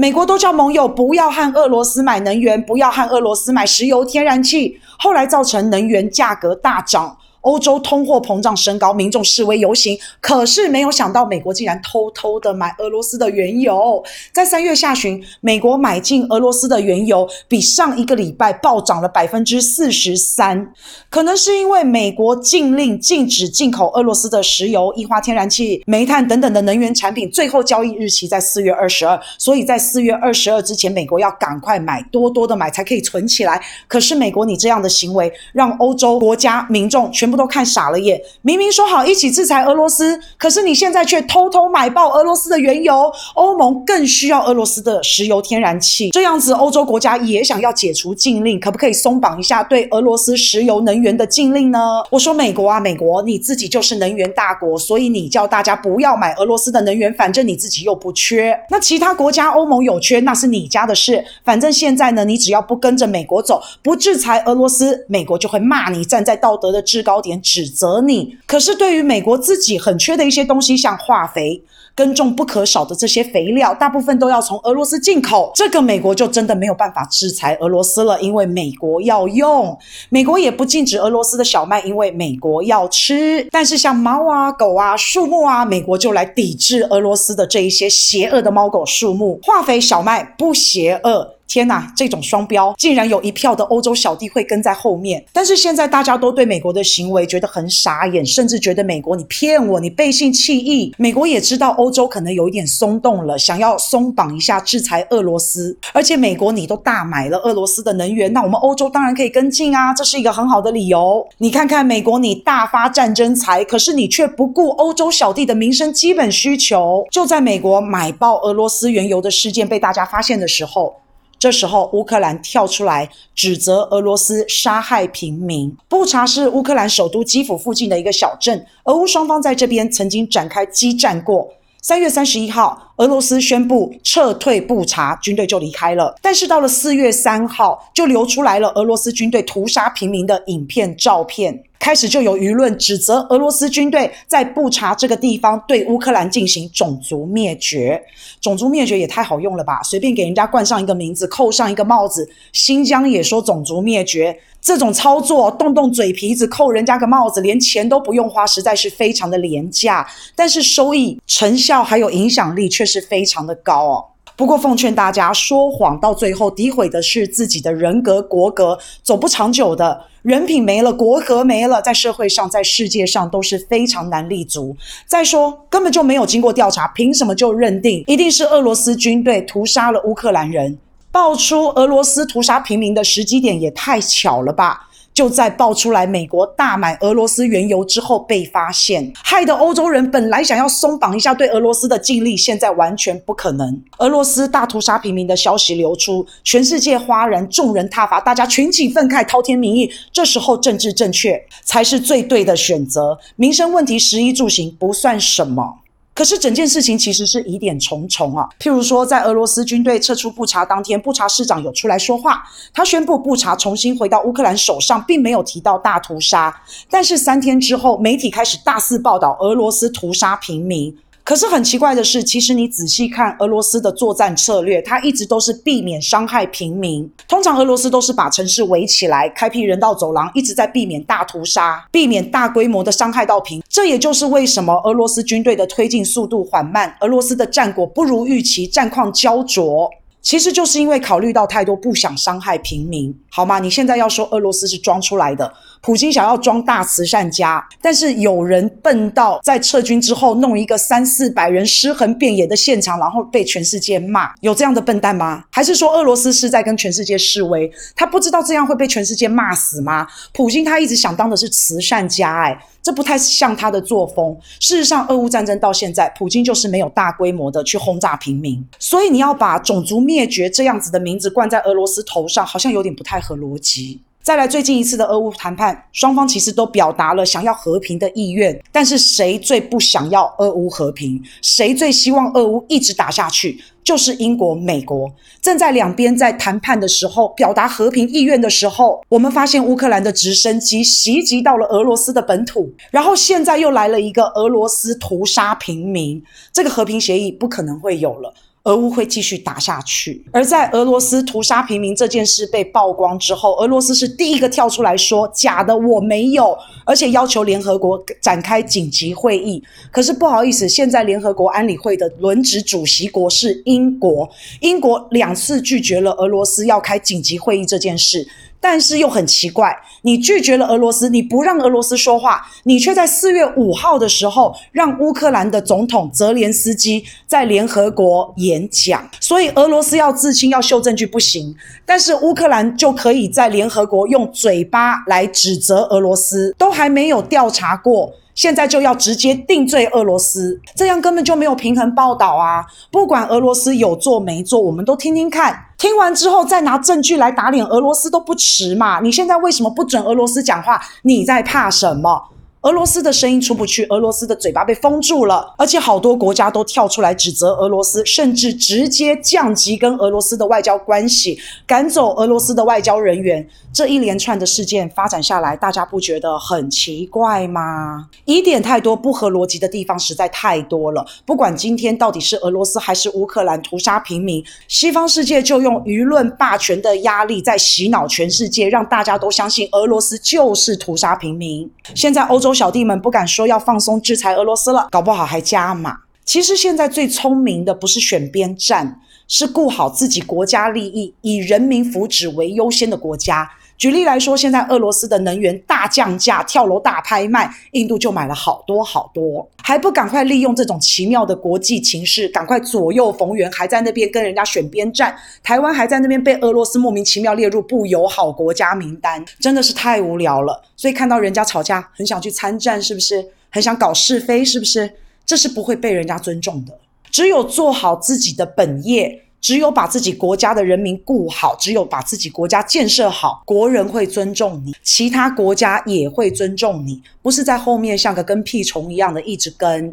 美国都叫盟友不要和俄罗斯买能源，不要和俄罗斯买石油、天然气，后来造成能源价格大涨。欧洲通货膨胀升高，民众示威游行，可是没有想到，美国竟然偷偷的买俄罗斯的原油。在三月下旬，美国买进俄罗斯的原油比上一个礼拜暴涨了百分之四十三。可能是因为美国禁令禁止进口俄罗斯的石油、液化天然气、煤炭等等的能源产品，最后交易日期在四月二十二，所以在四月二十二之前，美国要赶快买，多多的买才可以存起来。可是美国你这样的行为，让欧洲国家民众全。全部都看傻了眼，明明说好一起制裁俄罗斯，可是你现在却偷偷买爆俄罗斯的原油。欧盟更需要俄罗斯的石油、天然气，这样子欧洲国家也想要解除禁令，可不可以松绑一下对俄罗斯石油能源的禁令呢？我说美国啊，美国你自己就是能源大国，所以你叫大家不要买俄罗斯的能源，反正你自己又不缺。那其他国家欧盟有缺，那是你家的事。反正现在呢，你只要不跟着美国走，不制裁俄罗斯，美国就会骂你站在道德的制高点指责你，可是对于美国自己很缺的一些东西，像化肥、耕种不可少的这些肥料，大部分都要从俄罗斯进口。这个美国就真的没有办法制裁俄罗斯了，因为美国要用。美国也不禁止俄罗斯的小麦，因为美国要吃。但是像猫啊、狗啊、树木啊，美国就来抵制俄罗斯的这一些邪恶的猫狗树木。化肥、小麦不邪恶。天呐，这种双标竟然有一票的欧洲小弟会跟在后面。但是现在大家都对美国的行为觉得很傻眼，甚至觉得美国你骗我，你背信弃义。美国也知道欧洲可能有一点松动了，想要松绑一下制裁俄罗斯。而且美国你都大买了俄罗斯的能源，那我们欧洲当然可以跟进啊，这是一个很好的理由。你看看美国，你大发战争财，可是你却不顾欧洲小弟的民生基本需求。就在美国买爆俄罗斯原油的事件被大家发现的时候。这时候，乌克兰跳出来指责俄罗斯杀害平民。布查是乌克兰首都基辅附近的一个小镇，俄乌双方在这边曾经展开激战过。三月三十一号，俄罗斯宣布撤退布查，军队就离开了。但是到了四月三号，就流出来了俄罗斯军队屠杀平民的影片、照片。开始就有舆论指责俄罗斯军队在布查这个地方对乌克兰进行种族灭绝，种族灭绝也太好用了吧？随便给人家冠上一个名字，扣上一个帽子，新疆也说种族灭绝，这种操作动动嘴皮子扣人家个帽子，连钱都不用花，实在是非常的廉价，但是收益、成效还有影响力却是非常的高哦。不过，奉劝大家，说谎到最后诋毁的是自己的人格、国格，走不长久的。人品没了，国格没了，在社会上、在世界上都是非常难立足。再说，根本就没有经过调查，凭什么就认定一定是俄罗斯军队屠杀了乌克兰人？爆出俄罗斯屠杀平民的时机点也太巧了吧！就在爆出来美国大买俄罗斯原油之后被发现，害得欧洲人本来想要松绑一下对俄罗斯的禁令，现在完全不可能。俄罗斯大屠杀平民的消息流出，全世界哗然，众人挞伐，大家群起愤慨，滔天民意。这时候政治正确才是最对的选择，民生问题食衣住行不算什么。可是整件事情其实是疑点重重啊。譬如说，在俄罗斯军队撤出布查当天，布查市长有出来说话，他宣布布查重新回到乌克兰手上，并没有提到大屠杀。但是三天之后，媒体开始大肆报道俄罗斯屠杀平民。可是很奇怪的是，其实你仔细看俄罗斯的作战策略，它一直都是避免伤害平民。通常俄罗斯都是把城市围起来，开辟人道走廊，一直在避免大屠杀，避免大规模的伤害到平。这也就是为什么俄罗斯军队的推进速度缓慢，俄罗斯的战果不如预期，战况焦灼。其实就是因为考虑到太多，不想伤害平民，好吗？你现在要说俄罗斯是装出来的，普京想要装大慈善家，但是有人笨到在撤军之后弄一个三四百人尸横遍野的现场，然后被全世界骂，有这样的笨蛋吗？还是说俄罗斯是在跟全世界示威？他不知道这样会被全世界骂死吗？普京他一直想当的是慈善家，哎。这不太像他的作风。事实上，俄乌战争到现在，普京就是没有大规模的去轰炸平民，所以你要把种族灭绝这样子的名字冠在俄罗斯头上，好像有点不太合逻辑。再来，最近一次的俄乌谈判，双方其实都表达了想要和平的意愿，但是谁最不想要俄乌和平？谁最希望俄乌一直打下去？就是英国、美国。正在两边在谈判的时候，表达和平意愿的时候，我们发现乌克兰的直升机袭击到了俄罗斯的本土，然后现在又来了一个俄罗斯屠杀平民，这个和平协议不可能会有了。俄乌会继续打下去。而在俄罗斯屠杀平民这件事被曝光之后，俄罗斯是第一个跳出来说假的，我没有，而且要求联合国展开紧急会议。可是不好意思，现在联合国安理会的轮值主席国是英国，英国两次拒绝了俄罗斯要开紧急会议这件事。但是又很奇怪，你拒绝了俄罗斯，你不让俄罗斯说话，你却在四月五号的时候让乌克兰的总统泽连斯基在联合国演讲。所以俄罗斯要自清、要秀证据不行，但是乌克兰就可以在联合国用嘴巴来指责俄罗斯，都还没有调查过。现在就要直接定罪俄罗斯，这样根本就没有平衡报道啊！不管俄罗斯有做没做，我们都听听看，听完之后再拿证据来打脸俄罗斯都不迟嘛！你现在为什么不准俄罗斯讲话？你在怕什么？俄罗斯的声音出不去，俄罗斯的嘴巴被封住了，而且好多国家都跳出来指责俄罗斯，甚至直接降级跟俄罗斯的外交关系，赶走俄罗斯的外交人员。这一连串的事件发展下来，大家不觉得很奇怪吗？疑点太多，不合逻辑的地方实在太多了。不管今天到底是俄罗斯还是乌克兰屠杀平民，西方世界就用舆论霸权的压力在洗脑全世界，让大家都相信俄罗斯就是屠杀平民。现在欧洲小弟们不敢说要放松制裁俄罗斯了，搞不好还加码。其实现在最聪明的不是选边站，是顾好自己国家利益、以人民福祉为优先的国家。举例来说，现在俄罗斯的能源大降价、跳楼大拍卖，印度就买了好多好多，还不赶快利用这种奇妙的国际情势，赶快左右逢源，还在那边跟人家选边站。台湾还在那边被俄罗斯莫名其妙列入不友好国家名单，真的是太无聊了。所以看到人家吵架，很想去参战，是不是？很想搞是非，是不是？这是不会被人家尊重的。只有做好自己的本业。只有把自己国家的人民顾好，只有把自己国家建设好，国人会尊重你，其他国家也会尊重你，不是在后面像个跟屁虫一样的一直跟。